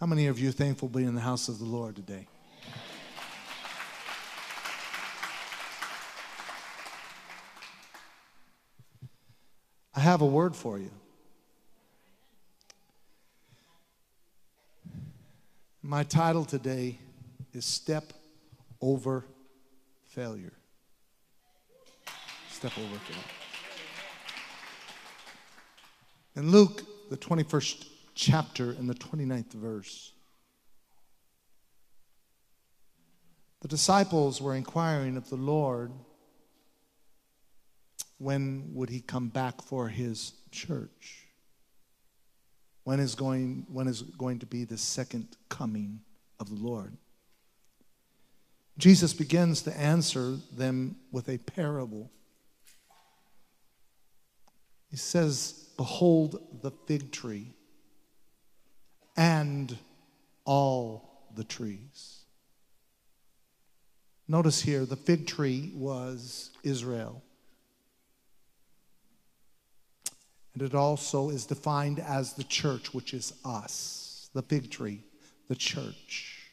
How many of you thankful to be in the house of the Lord today? I have a word for you. My title today is Step Over Failure. Step over failure. In Luke, the 21st chapter, in the 29th verse, the disciples were inquiring of the Lord when would he come back for his church? When is going, when is going to be the second coming of the Lord? Jesus begins to answer them with a parable. He says, Behold the fig tree and all the trees. Notice here, the fig tree was Israel. And it also is defined as the church, which is us, the fig tree, the church,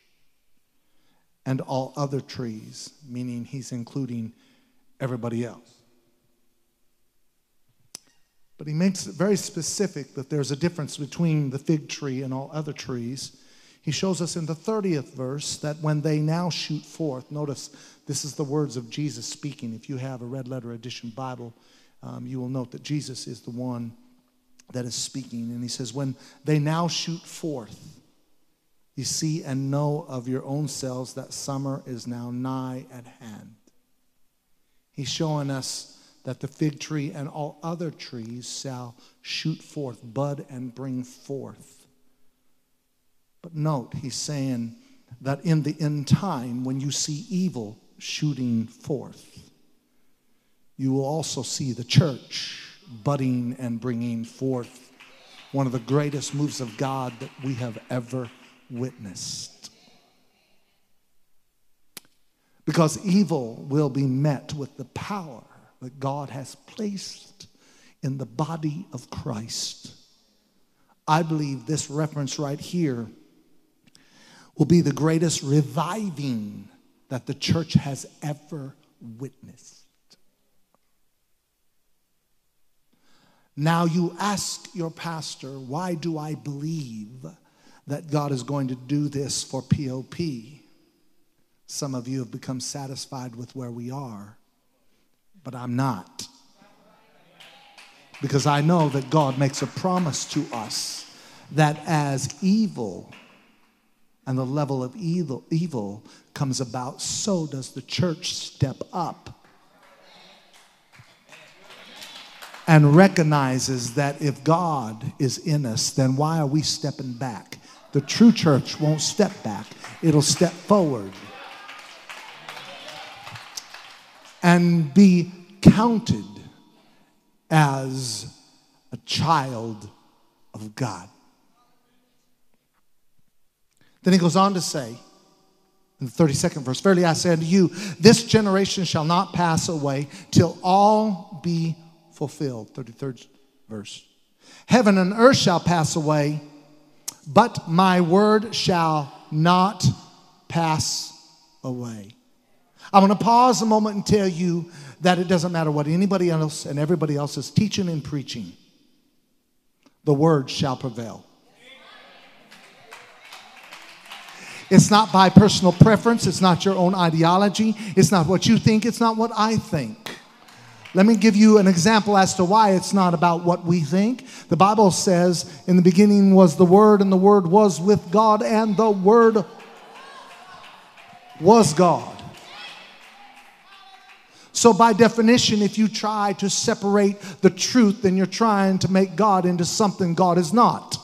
and all other trees, meaning he's including everybody else. But he makes it very specific that there's a difference between the fig tree and all other trees. He shows us in the 30th verse that when they now shoot forth, notice this is the words of Jesus speaking. If you have a red letter edition Bible, um, you will note that Jesus is the one that is speaking. And he says, When they now shoot forth, you see and know of your own selves that summer is now nigh at hand. He's showing us that the fig tree and all other trees shall shoot forth, bud, and bring forth. But note, he's saying that in the end time, when you see evil shooting forth, you will also see the church budding and bringing forth one of the greatest moves of God that we have ever witnessed. Because evil will be met with the power that God has placed in the body of Christ. I believe this reference right here will be the greatest reviving that the church has ever witnessed. Now you ask your pastor, why do I believe that God is going to do this for POP? Some of you have become satisfied with where we are, but I'm not. Because I know that God makes a promise to us that as evil and the level of evil, evil comes about, so does the church step up and recognizes that if God is in us, then why are we stepping back? The true church won't step back, it'll step forward and be counted as a child of God. Then he goes on to say, in the 32nd verse, Verily I say unto you, this generation shall not pass away till all be fulfilled. 33rd verse. Heaven and earth shall pass away, but my word shall not pass away. I'm going to pause a moment and tell you that it doesn't matter what anybody else and everybody else is teaching and preaching, the word shall prevail. It's not by personal preference, it's not your own ideology, it's not what you think, it's not what I think. Let me give you an example as to why it's not about what we think. The Bible says, In the beginning was the Word, and the Word was with God, and the Word was God. So, by definition, if you try to separate the truth, then you're trying to make God into something God is not.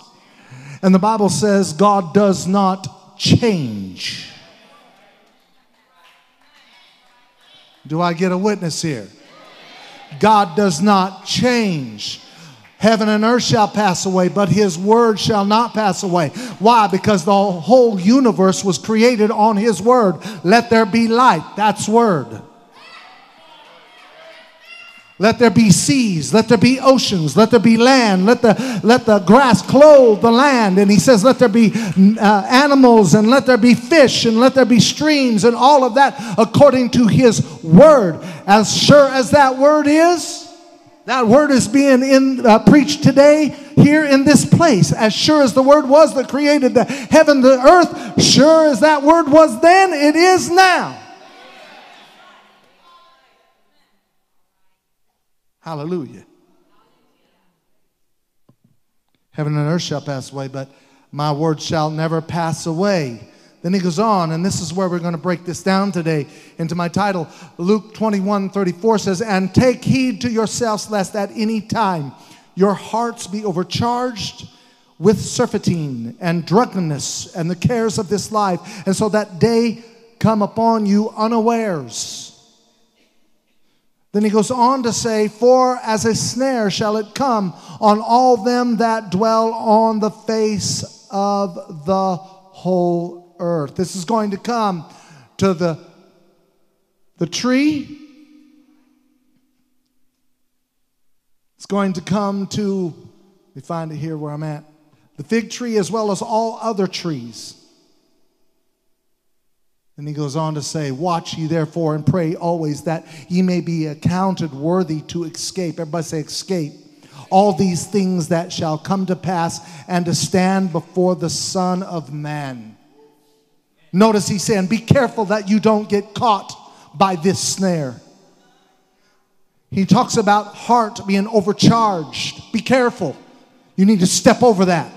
And the Bible says God does not change. Do I get a witness here? God does not change. Heaven and earth shall pass away, but his word shall not pass away. Why? Because the whole universe was created on his word. Let there be light. That's word. Let there be seas, let there be oceans, let there be land, let the, let the grass clothe the land. And he says, let there be uh, animals, and let there be fish, and let there be streams, and all of that according to his word. As sure as that word is, that word is being in, uh, preached today here in this place. As sure as the word was that created the heaven, the earth, sure as that word was then, it is now. Hallelujah. Heaven and earth shall pass away, but my word shall never pass away. Then he goes on, and this is where we're going to break this down today into my title. Luke 21 34 says, And take heed to yourselves, lest at any time your hearts be overcharged with surfeiting and drunkenness and the cares of this life, and so that day come upon you unawares. Then he goes on to say, For as a snare shall it come on all them that dwell on the face of the whole earth. This is going to come to the, the tree. It's going to come to, let me find it here where I'm at, the fig tree as well as all other trees. And he goes on to say, Watch ye therefore and pray always that ye may be accounted worthy to escape. Everybody say, escape. All these things that shall come to pass and to stand before the Son of Man. Notice he's saying, Be careful that you don't get caught by this snare. He talks about heart being overcharged. Be careful. You need to step over that.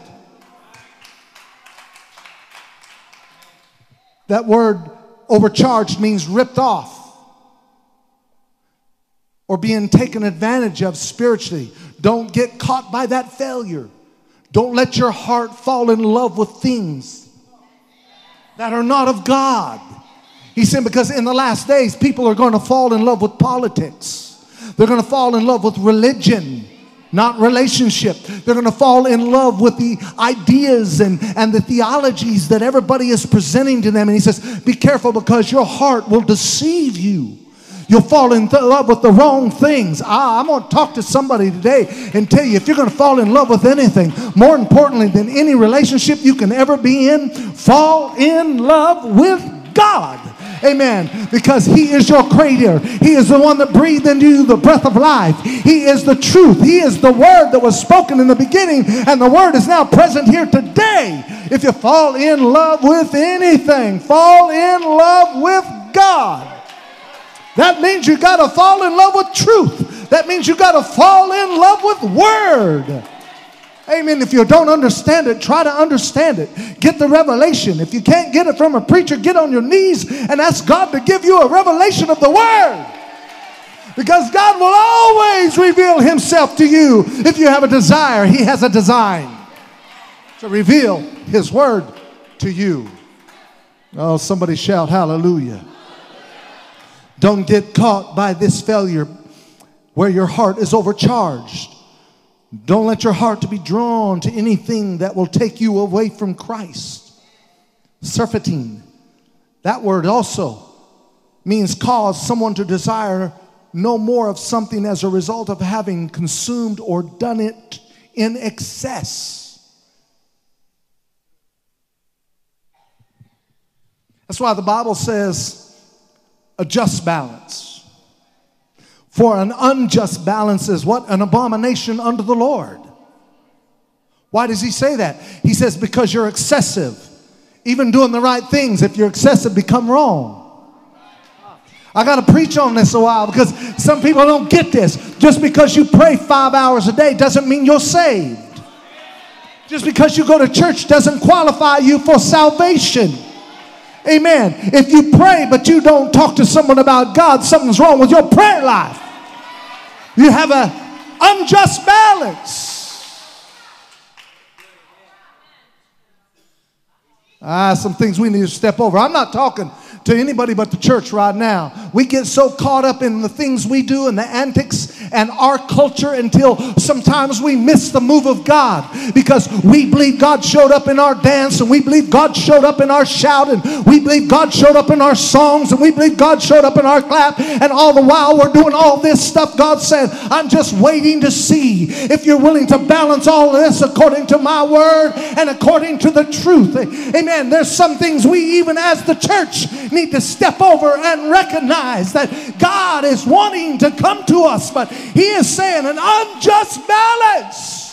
That word overcharged means ripped off or being taken advantage of spiritually. Don't get caught by that failure. Don't let your heart fall in love with things that are not of God. He said, because in the last days, people are going to fall in love with politics, they're going to fall in love with religion not relationship. They're going to fall in love with the ideas and, and the theologies that everybody is presenting to them. And he says, Be careful because your heart will deceive you. You'll fall in love with the wrong things. Ah, I'm going to talk to somebody today and tell you if you're going to fall in love with anything, more importantly than any relationship you can ever be in, fall in love with God. Amen. Because He is your creator. He is the one that breathed into you the breath of life. He is the truth. He is the word that was spoken in the beginning, and the word is now present here today. If you fall in love with anything, fall in love with God. That means you got to fall in love with truth. That means you got to fall in love with word. Amen. If you don't understand it, try to understand it. Get the revelation. If you can't get it from a preacher, get on your knees and ask God to give you a revelation of the word. Because God will always reveal himself to you if you have a desire. He has a design to reveal his word to you. Oh, somebody shout hallelujah. Don't get caught by this failure where your heart is overcharged. Don't let your heart to be drawn to anything that will take you away from Christ. Surfeiting. That word also means cause someone to desire no more of something as a result of having consumed or done it in excess. That's why the Bible says a just balance. For an unjust balance is what? An abomination unto the Lord. Why does he say that? He says, because you're excessive. Even doing the right things, if you're excessive, become wrong. I got to preach on this a while because some people don't get this. Just because you pray five hours a day doesn't mean you're saved. Just because you go to church doesn't qualify you for salvation. Amen. If you pray but you don't talk to someone about God, something's wrong with your prayer life. You have an unjust balance. Ah, some things we need to step over. I'm not talking to anybody but the church right now. We get so caught up in the things we do and the antics and our culture until sometimes we miss the move of God. Because we believe God showed up in our dance and we believe God showed up in our shout and we believe God showed up in our songs and we believe God showed up in our clap. And all the while we're doing all this stuff God said I'm just waiting to see if you're willing to balance all this according to my word and according to the truth. Amen. There's some things we even as the church need to step over and recognize that God is wanting to come to us, but He is saying an unjust balance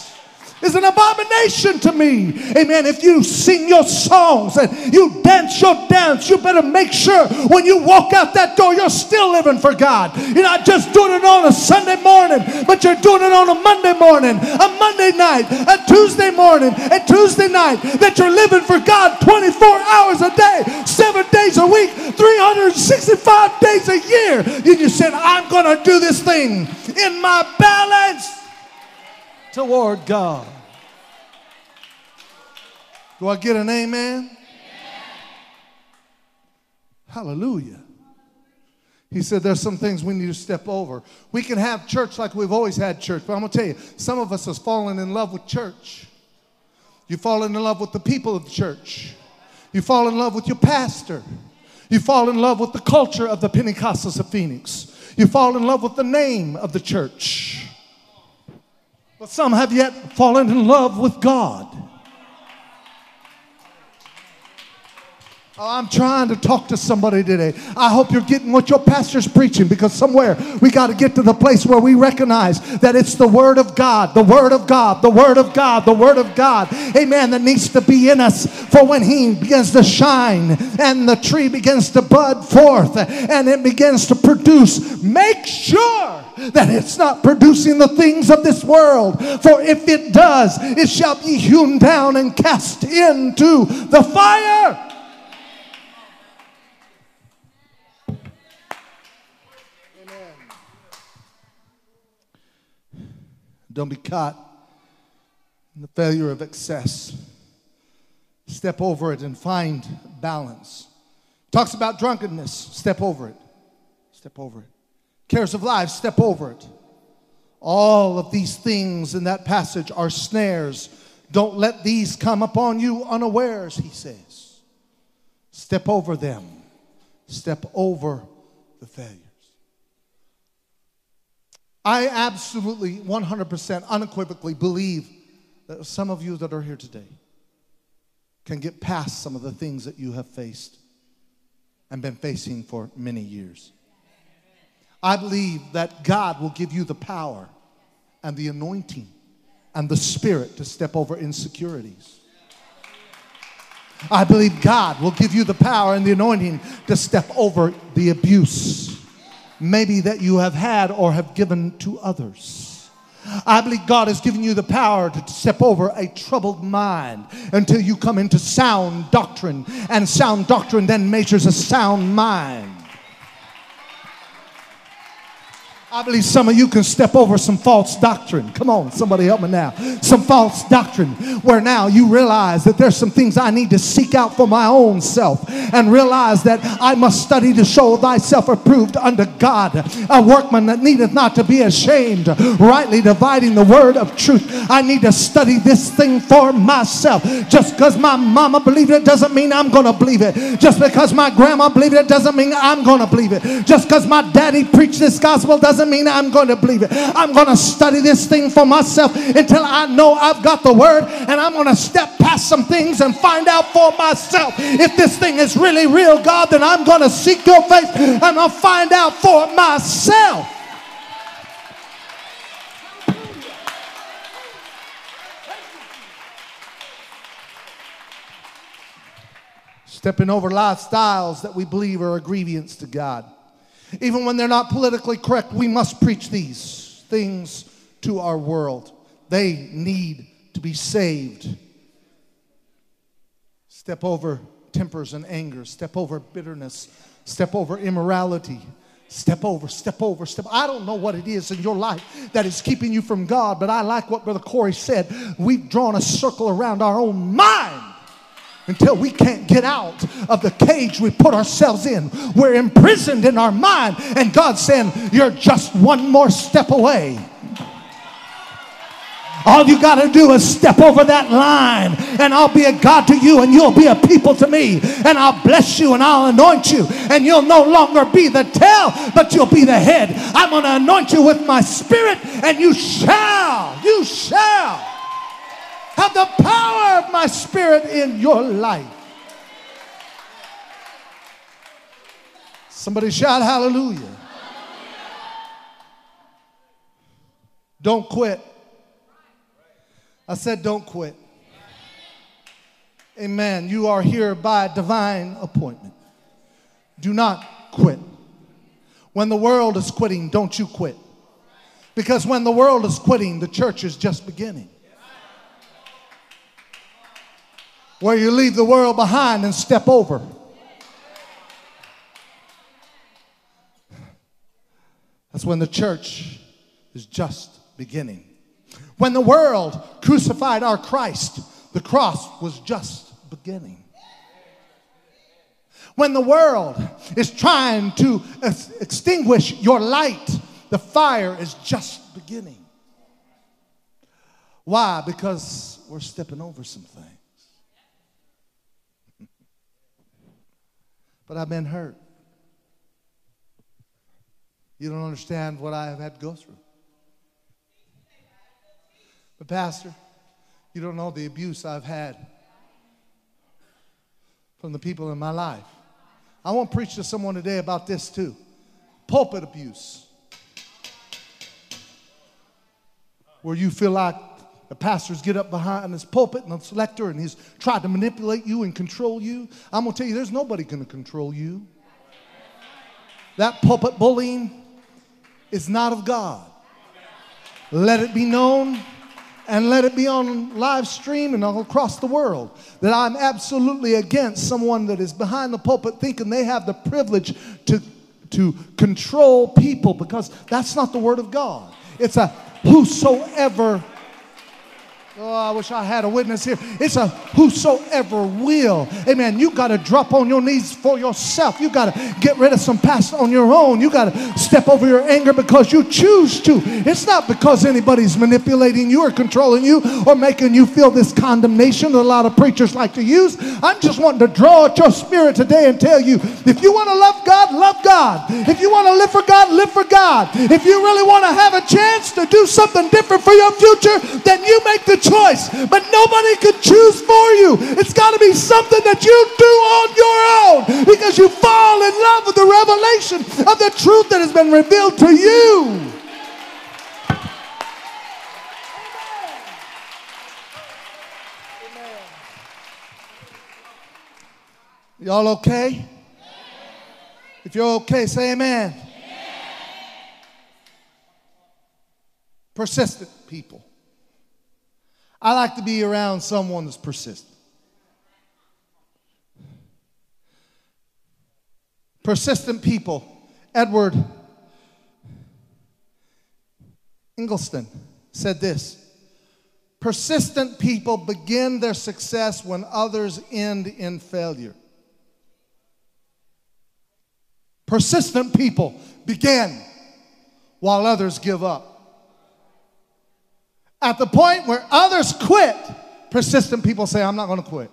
is an abomination to me. Amen. If you sing your songs and you dance your dance, you better make sure when you walk out that door, you're still living for God. You're not just doing it on a Sunday morning, but you're doing it on a Monday morning, a Monday night, a Tuesday morning, a Tuesday night, that you're living for God 24 hours a day, seven days a week, 365 days a year. You just said, I'm going to do this thing in my balance toward God. Do I get an amen? amen? Hallelujah. He said there's some things we need to step over. We can have church like we've always had church, but I'm going to tell you, some of us has fallen in love with church. You fall in love with the people of the church. You fall in love with your pastor. You fall in love with the culture of the Pentecostals of Phoenix. You fall in love with the name of the church. But some have yet fallen in love with God. Oh, I'm trying to talk to somebody today. I hope you're getting what your pastor's preaching because somewhere we got to get to the place where we recognize that it's the Word of God, the Word of God, the Word of God, the Word of God. Amen. That needs to be in us for when He begins to shine and the tree begins to bud forth and it begins to produce. Make sure that it's not producing the things of this world. For if it does, it shall be hewn down and cast into the fire. Don't be caught in the failure of excess. Step over it and find balance. Talks about drunkenness. Step over it. Step over it. Cares of life. Step over it. All of these things in that passage are snares. Don't let these come upon you unawares, he says. Step over them. Step over the failures. I absolutely, 100%, unequivocally believe that some of you that are here today can get past some of the things that you have faced and been facing for many years. I believe that God will give you the power and the anointing and the spirit to step over insecurities. I believe God will give you the power and the anointing to step over the abuse maybe that you have had or have given to others. I believe God has given you the power to step over a troubled mind until you come into sound doctrine, and sound doctrine then measures a sound mind. I believe some of you can step over some false doctrine. Come on, somebody help me now. Some false doctrine where now you realize that there's some things I need to seek out for my own self and realize that I must study to show thyself approved unto God, a workman that needeth not to be ashamed, rightly dividing the word of truth. I need to study this thing for myself. Just because my mama believed it doesn't mean I'm going to believe it. Just because my grandma believed it doesn't mean I'm going to believe it. Just because my daddy preached this gospel doesn't doesn't mean I'm going to believe it. I'm going to study this thing for myself until I know I've got the word and I'm going to step past some things and find out for myself if this thing is really real, God, then I'm going to seek your face and I'll find out for myself. Stepping over lifestyles that we believe are a grievance to God. Even when they're not politically correct, we must preach these things to our world. They need to be saved. Step over tempers and anger, step over bitterness, step over immorality. Step over, step over, step. I don't know what it is in your life that is keeping you from God, but I like what Brother Corey said. We've drawn a circle around our own mind until we can't get out of the cage we put ourselves in. We're imprisoned in our mind, and God's saying, You're just one more step away. All you got to do is step over that line, and I'll be a God to you, and you'll be a people to me. And I'll bless you, and I'll anoint you, and you'll no longer be the tail, but you'll be the head. I'm going to anoint you with my spirit, and you shall, you shall have the power of my spirit in your life. Somebody shout hallelujah. Don't quit. I said, don't quit. Amen. You are here by divine appointment. Do not quit. When the world is quitting, don't you quit. Because when the world is quitting, the church is just beginning. Where you leave the world behind and step over. That's when the church is just beginning. When the world crucified our Christ, the cross was just beginning. When the world is trying to extinguish your light, the fire is just beginning. Why? Because we're stepping over some things. But I've been hurt. You don't understand what I have had to go through. But, Pastor, you don't know the abuse I've had from the people in my life. I want to preach to someone today about this too pulpit abuse. Where you feel like the pastors get up behind his pulpit and the lector and he's tried to manipulate you and control you. I'm going to tell you, there's nobody going to control you. That pulpit bullying is not of God. Let it be known and let it be on live stream and all across the world that I'm absolutely against someone that is behind the pulpit thinking they have the privilege to, to control people because that's not the word of God. It's a whosoever Oh, I wish I had a witness here. It's a whosoever will. Amen. You got to drop on your knees for yourself. You got to get rid of some past on your own. You got to step over your anger because you choose to. It's not because anybody's manipulating you or controlling you or making you feel this condemnation that a lot of preachers like to use. I'm just wanting to draw at your spirit today and tell you if you want to love God, love God. If you want to live for God, live for God. If you really want to have a chance to do something different for your future, then you make the choice, but nobody can choose for you. It's got to be something that you do on your own because you fall in love with the revelation of the truth that has been revealed to you. Y'all okay? If you're okay, say amen. Persistent people. I like to be around someone that's persistent. Persistent people. Edward Eggleston said this Persistent people begin their success when others end in failure. Persistent people begin while others give up. At the point where others quit, persistent people say, I'm not going to quit.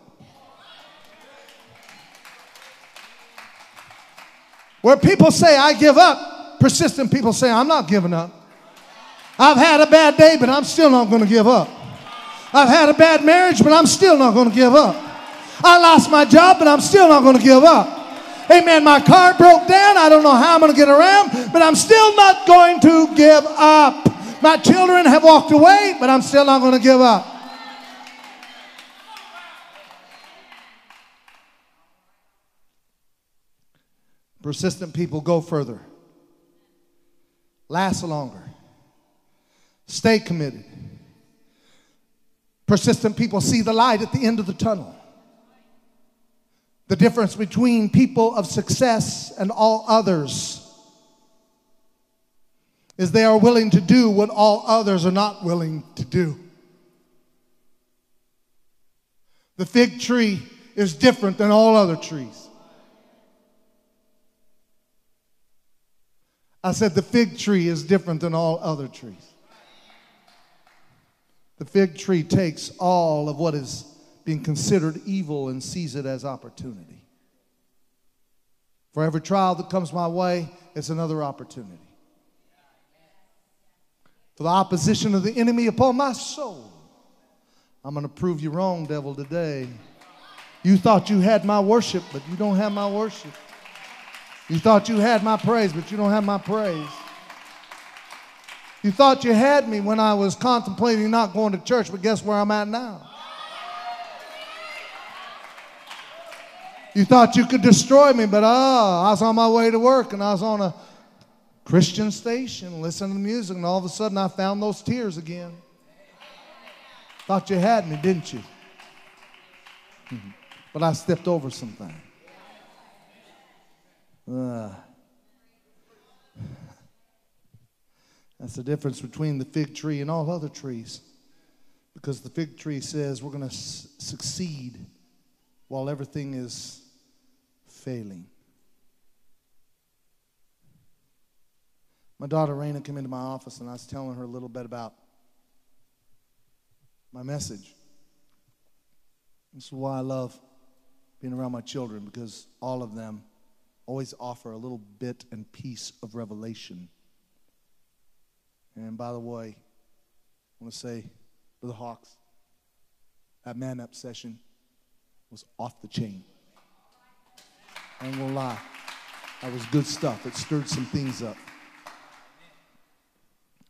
Where people say, I give up, persistent people say, I'm not giving up. I've had a bad day, but I'm still not going to give up. I've had a bad marriage, but I'm still not going to give up. I lost my job, but I'm still not going to give up. Amen. My car broke down. I don't know how I'm going to get around, but I'm still not going to give up. My children have walked away, but I'm still not going to give up. Persistent people go further, last longer, stay committed. Persistent people see the light at the end of the tunnel. The difference between people of success and all others is they are willing to do what all others are not willing to do. The fig tree is different than all other trees. I said the fig tree is different than all other trees. The fig tree takes all of what is being considered evil and sees it as opportunity. For every trial that comes my way, it's another opportunity. For the opposition of the enemy upon my soul, I'm going to prove you wrong, devil, today. You thought you had my worship, but you don't have my worship. You thought you had my praise, but you don't have my praise. You thought you had me when I was contemplating not going to church, but guess where I'm at now? You thought you could destroy me, but ah, I was on my way to work and I was on a Christian station listening to the music, and all of a sudden I found those tears again. Thought you had me, didn't you? but I stepped over something. Uh, that's the difference between the fig tree and all other trees. Because the fig tree says we're going to s- succeed while everything is failing. My daughter Raina came into my office and I was telling her a little bit about my message. This is why I love being around my children because all of them always offer a little bit and piece of revelation. And by the way, I want to say, Brother Hawks, that man up session was off the chain. I ain't gonna lie. That was good stuff. It stirred some things up.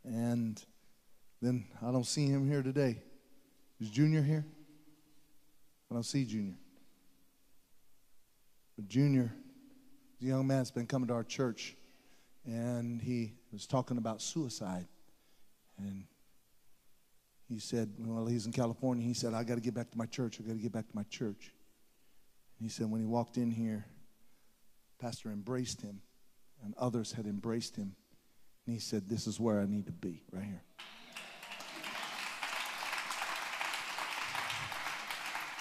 And then I don't see him here today. Is Junior here? I don't see Junior. But Junior the young man that's been coming to our church, and he was talking about suicide. And he said, well, he's in California. He said, I got to get back to my church. I got to get back to my church. And he said, when he walked in here, Pastor embraced him, and others had embraced him. And he said, This is where I need to be, right here.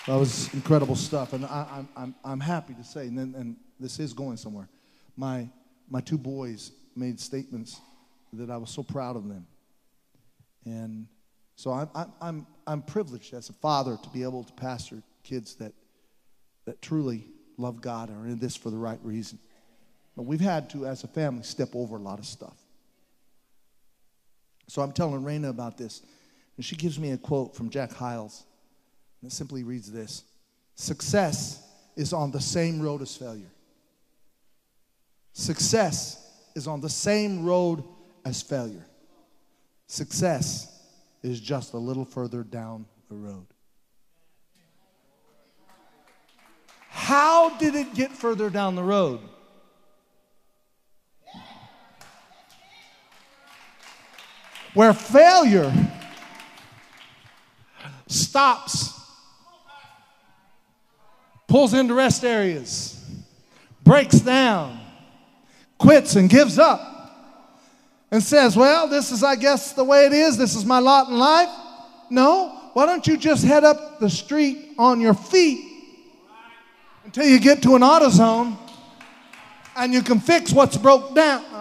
That was incredible stuff, and I, am I'm, I'm, I'm happy to say, and, then, and this is going somewhere. My, my two boys made statements that I was so proud of them. And so I'm, I'm, I'm privileged as a father to be able to pastor kids that, that truly love God and are in this for the right reason. But we've had to, as a family, step over a lot of stuff. So I'm telling Raina about this, and she gives me a quote from Jack Hyles. And it simply reads this Success is on the same road as failure. Success is on the same road as failure. Success is just a little further down the road. How did it get further down the road? Where failure stops pulls into rest areas, breaks down, quits, and gives up, and says, Well, this is, I guess, the way it is. This is my lot in life. No, why don't you just head up the street on your feet until you get to an AutoZone and you can fix what's broke down?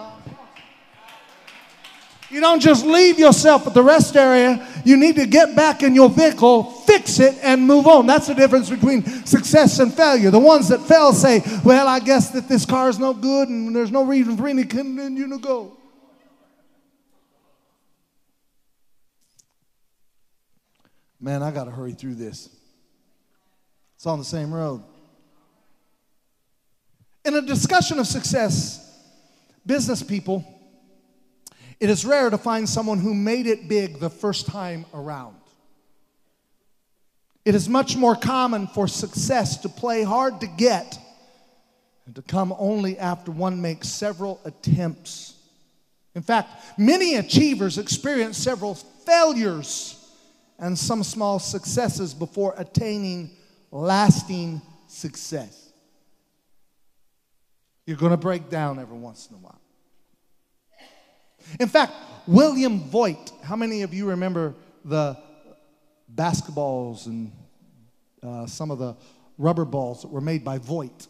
You don't just leave yourself at the rest area. You need to get back in your vehicle, fix it, and move on. That's the difference between success and failure. The ones that fail say, Well, I guess that this car is no good and there's no reason for any continue to go. Man, I got to hurry through this. It's on the same road. In a discussion of success, business people it is rare to find someone who made it big the first time around. It is much more common for success to play hard to get and to come only after one makes several attempts. In fact, many achievers experience several failures and some small successes before attaining lasting success. You're going to break down every once in a while. In fact, William Voit, how many of you remember the basketballs and uh, some of the rubber balls that were made by Voit.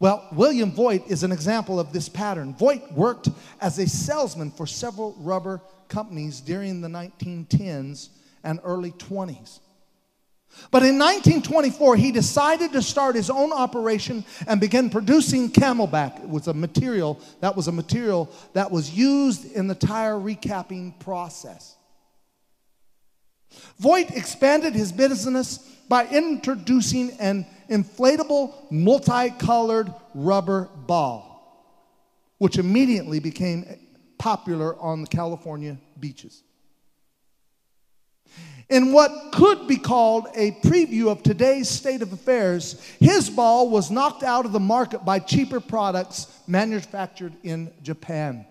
Well, William Voit is an example of this pattern. Voit worked as a salesman for several rubber companies during the 1910s and early 20s. But in 1924, he decided to start his own operation and began producing camelback. It was a material that was a material that was used in the tire recapping process. Voit expanded his business by introducing an inflatable, multicolored rubber ball, which immediately became popular on the California beaches. In what could be called a preview of today's state of affairs, his ball was knocked out of the market by cheaper products manufactured in Japan.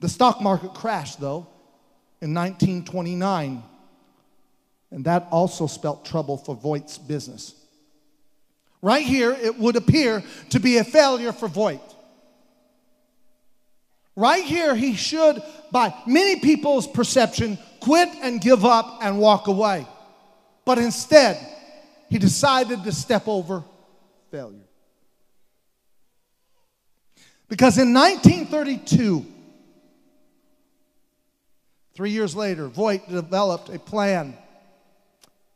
The stock market crashed, though, in 1929, and that also spelt trouble for Voit's business. Right here, it would appear to be a failure for Voit. Right here, he should, by many people's perception, quit and give up and walk away. But instead, he decided to step over failure. Because in 1932, three years later, Voit developed a plan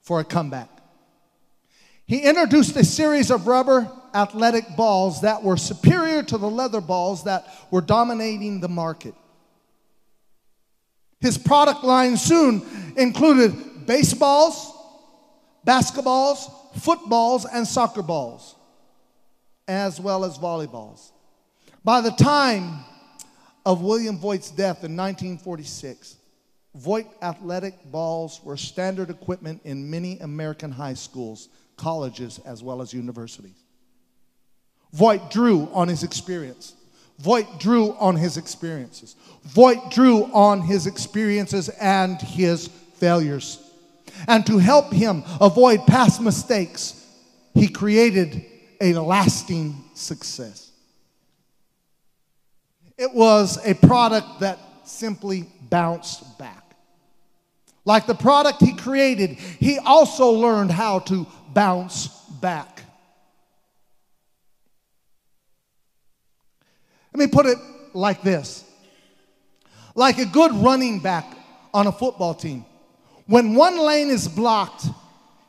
for a comeback. He introduced a series of rubber athletic balls that were superior to the leather balls that were dominating the market. His product line soon included baseballs, basketballs, footballs, and soccer balls, as well as volleyballs. By the time of William Voit's death in 1946, Voit athletic balls were standard equipment in many American high schools, colleges, as well as universities. Voit drew on his experience. Voit drew on his experiences. Voit drew on his experiences and his failures. And to help him avoid past mistakes, he created a lasting success. It was a product that simply bounced back. Like the product he created, he also learned how to bounce back. Let me put it like this like a good running back on a football team. When one lane is blocked,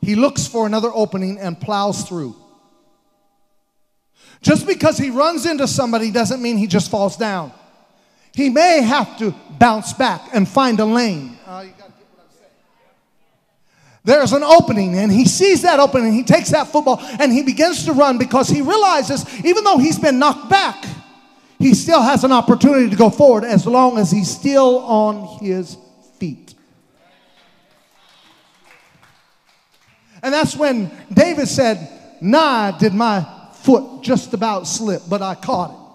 he looks for another opening and plows through. Just because he runs into somebody doesn't mean he just falls down. He may have to bounce back and find a lane. Uh, there's an opening, and he sees that opening. He takes that football and he begins to run because he realizes, even though he's been knocked back, he still has an opportunity to go forward as long as he's still on his feet. And that's when David said, Nigh did my foot just about slip, but I caught it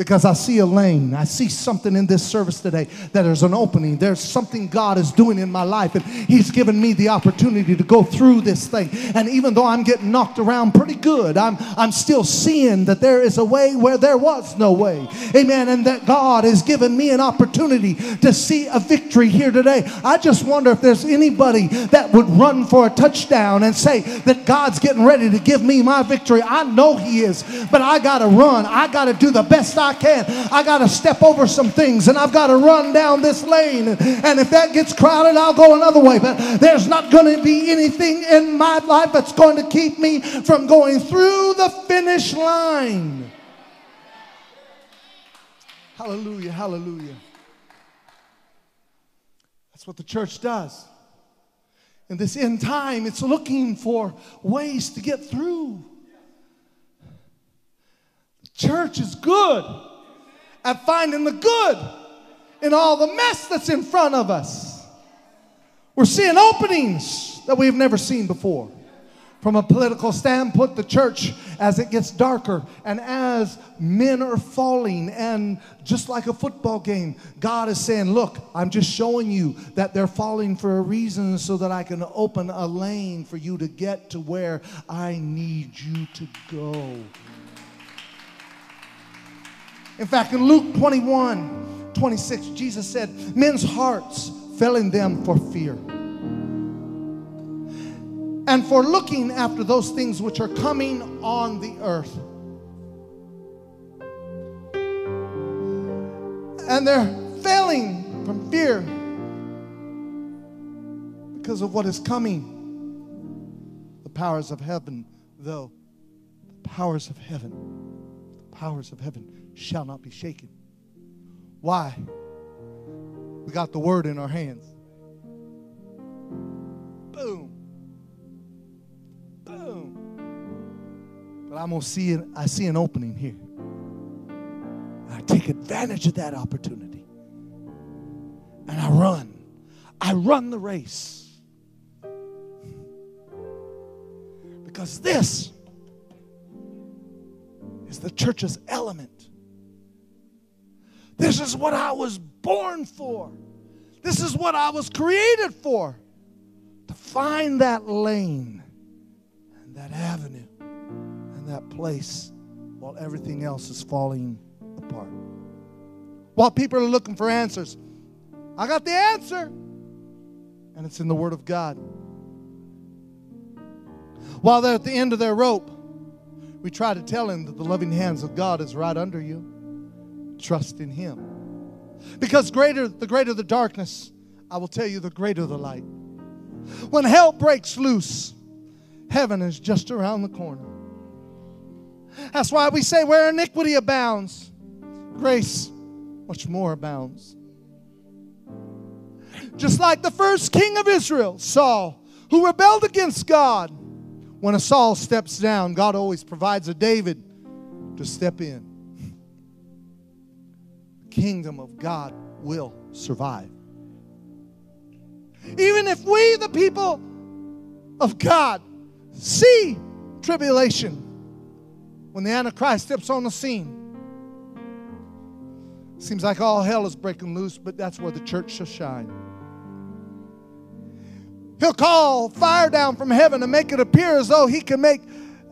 because I see a lane. I see something in this service today that there's an opening. There's something God is doing in my life, and He's given me the opportunity to go through this thing. And even though I'm getting knocked around pretty good, I'm, I'm still seeing that there is a way where there was no way. Amen. And that God has given me an opportunity to see a victory here today. I just wonder if there's anybody that would run for a touchdown and say that God's getting ready to give me my victory. I know He is, but I got to run. I got to do the best I I can. I got to step over some things and I've got to run down this lane. And if that gets crowded, I'll go another way. But there's not going to be anything in my life that's going to keep me from going through the finish line. Hallelujah, hallelujah. That's what the church does. In this end time, it's looking for ways to get through. Church is good at finding the good in all the mess that's in front of us. We're seeing openings that we've never seen before. From a political standpoint, the church, as it gets darker and as men are falling, and just like a football game, God is saying, Look, I'm just showing you that they're falling for a reason so that I can open a lane for you to get to where I need you to go. In fact, in Luke 21 26, Jesus said, Men's hearts fell in them for fear. and for looking after those things which are coming on the earth. And they're failing from fear because of what is coming. The powers of heaven, though, the powers of heaven, the powers of heaven shall not be shaken. Why? We got the word in our hands. Boom. Boom. But I'm gonna see it, I see an opening here. I take advantage of that opportunity. And I run. I run the race. Because this is the church's element. This is what I was born for. This is what I was created for. To find that lane and that avenue and that place while everything else is falling apart. While people are looking for answers, I got the answer. And it's in the Word of God. While they're at the end of their rope, we try to tell him that the loving hands of God is right under you. Trust in him. Because greater the greater the darkness, I will tell you the greater the light. When hell breaks loose, heaven is just around the corner. That's why we say where iniquity abounds, grace much more abounds. Just like the first king of Israel, Saul, who rebelled against God, when a Saul steps down, God always provides a David to step in. Kingdom of God will survive. Even if we, the people of God, see tribulation when the Antichrist steps on the scene, seems like all hell is breaking loose, but that's where the church shall shine. He'll call fire down from heaven and make it appear as though he can make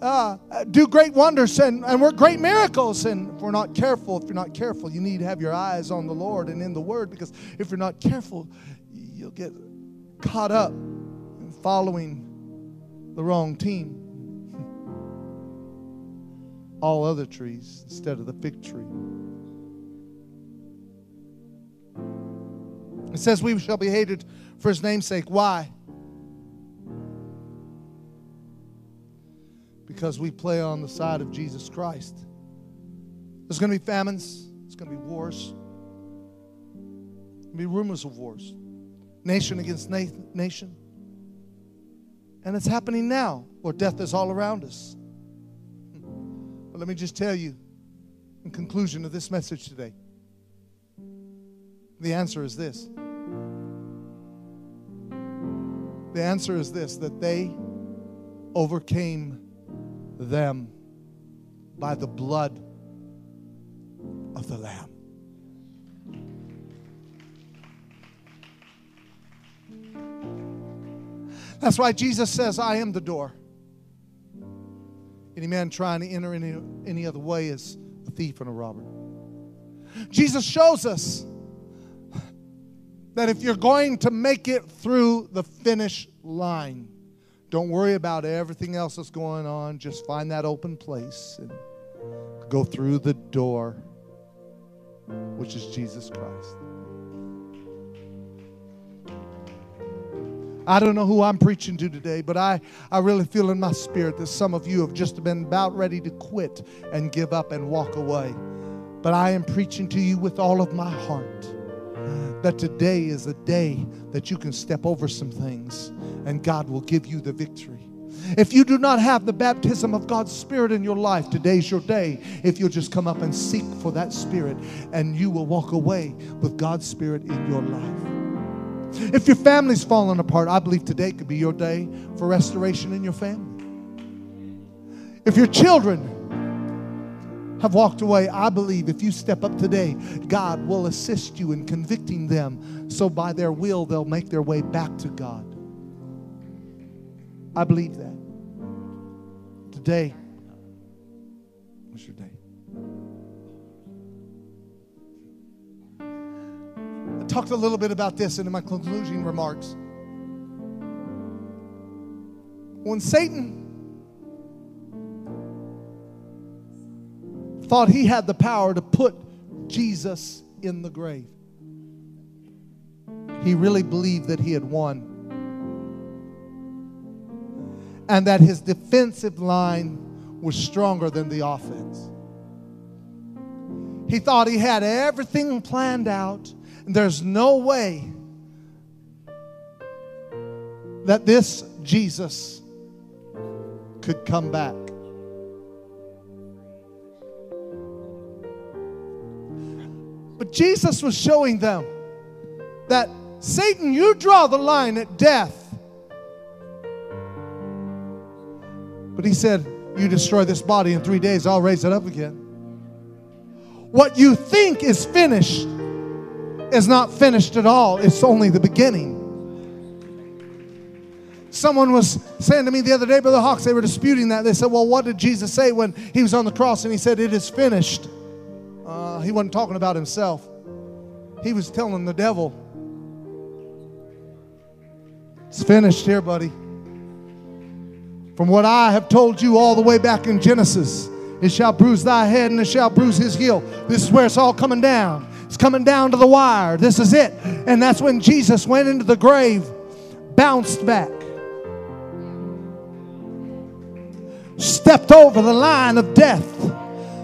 uh, do great wonders and, and work great miracles. And if we're not careful, if you're not careful, you need to have your eyes on the Lord and in the Word because if you're not careful, you'll get caught up in following the wrong team. All other trees instead of the fig tree. It says, We shall be hated for his name's sake. Why? Because we play on the side of Jesus Christ. There's going to be famines, there's going to be wars, there's going to be rumors of wars, nation against nation. And it's happening now, where death is all around us. But let me just tell you, in conclusion of this message today, the answer is this. The answer is this that they overcame them by the blood of the Lamb. That's why Jesus says, I am the door. Any man trying to enter any, any other way is a thief and a robber. Jesus shows us that if you're going to make it through the finish line, don't worry about everything else that's going on. Just find that open place and go through the door, which is Jesus Christ. I don't know who I'm preaching to today, but I, I really feel in my spirit that some of you have just been about ready to quit and give up and walk away. But I am preaching to you with all of my heart that today is a day that you can step over some things and God will give you the victory. If you do not have the baptism of God's Spirit in your life, today's your day. If you'll just come up and seek for that Spirit, and you will walk away with God's Spirit in your life. If your family's fallen apart, I believe today could be your day for restoration in your family. If your children have walked away, I believe if you step up today, God will assist you in convicting them so by their will they'll make their way back to God. I believe that. Today was your day. I talked a little bit about this in my concluding remarks. When Satan thought he had the power to put Jesus in the grave, he really believed that he had won. And that his defensive line was stronger than the offense. He thought he had everything planned out, and there's no way that this Jesus could come back. But Jesus was showing them that Satan, you draw the line at death. But he said, You destroy this body in three days, I'll raise it up again. What you think is finished is not finished at all, it's only the beginning. Someone was saying to me the other day, Brother Hawks, they were disputing that. They said, Well, what did Jesus say when he was on the cross and he said, It is finished? Uh, he wasn't talking about himself, he was telling the devil, It's finished here, buddy. From what I have told you all the way back in Genesis, it shall bruise thy head and it shall bruise his heel. This is where it's all coming down. It's coming down to the wire. This is it. And that's when Jesus went into the grave, bounced back, stepped over the line of death,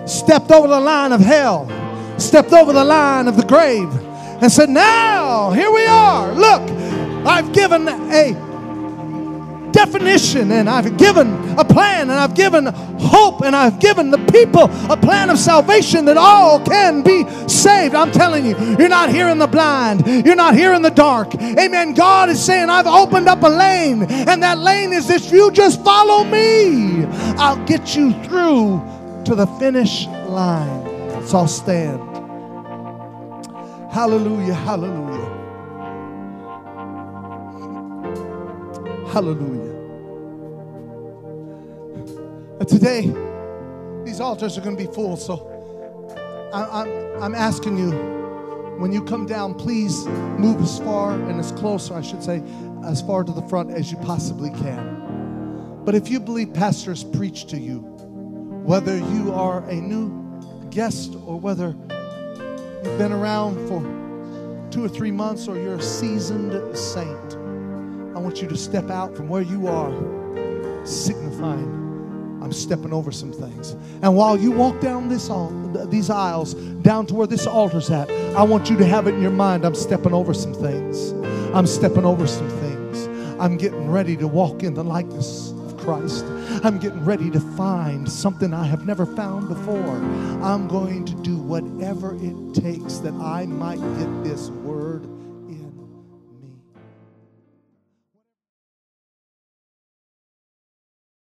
stepped over the line of hell, stepped over the line of the grave, and said, Now, here we are. Look, I've given a definition and I've given a plan and I've given hope and I've given the people a plan of salvation that all can be saved. I'm telling you, you're not here in the blind, you're not here in the dark. Amen. God is saying, I've opened up a lane, and that lane is this you just follow me, I'll get you through to the finish line. Let's all stand. Hallelujah, hallelujah. Hallelujah. Today, these altars are going to be full. So I, I'm, I'm asking you, when you come down, please move as far and as close, or I should say, as far to the front as you possibly can. But if you believe pastors preach to you, whether you are a new guest or whether you've been around for two or three months or you're a seasoned saint, I want you to step out from where you are, signifying I'm stepping over some things. And while you walk down this these aisles, down to where this altar's at, I want you to have it in your mind. I'm stepping over some things. I'm stepping over some things. I'm getting ready to walk in the likeness of Christ. I'm getting ready to find something I have never found before. I'm going to do whatever it takes that I might get this word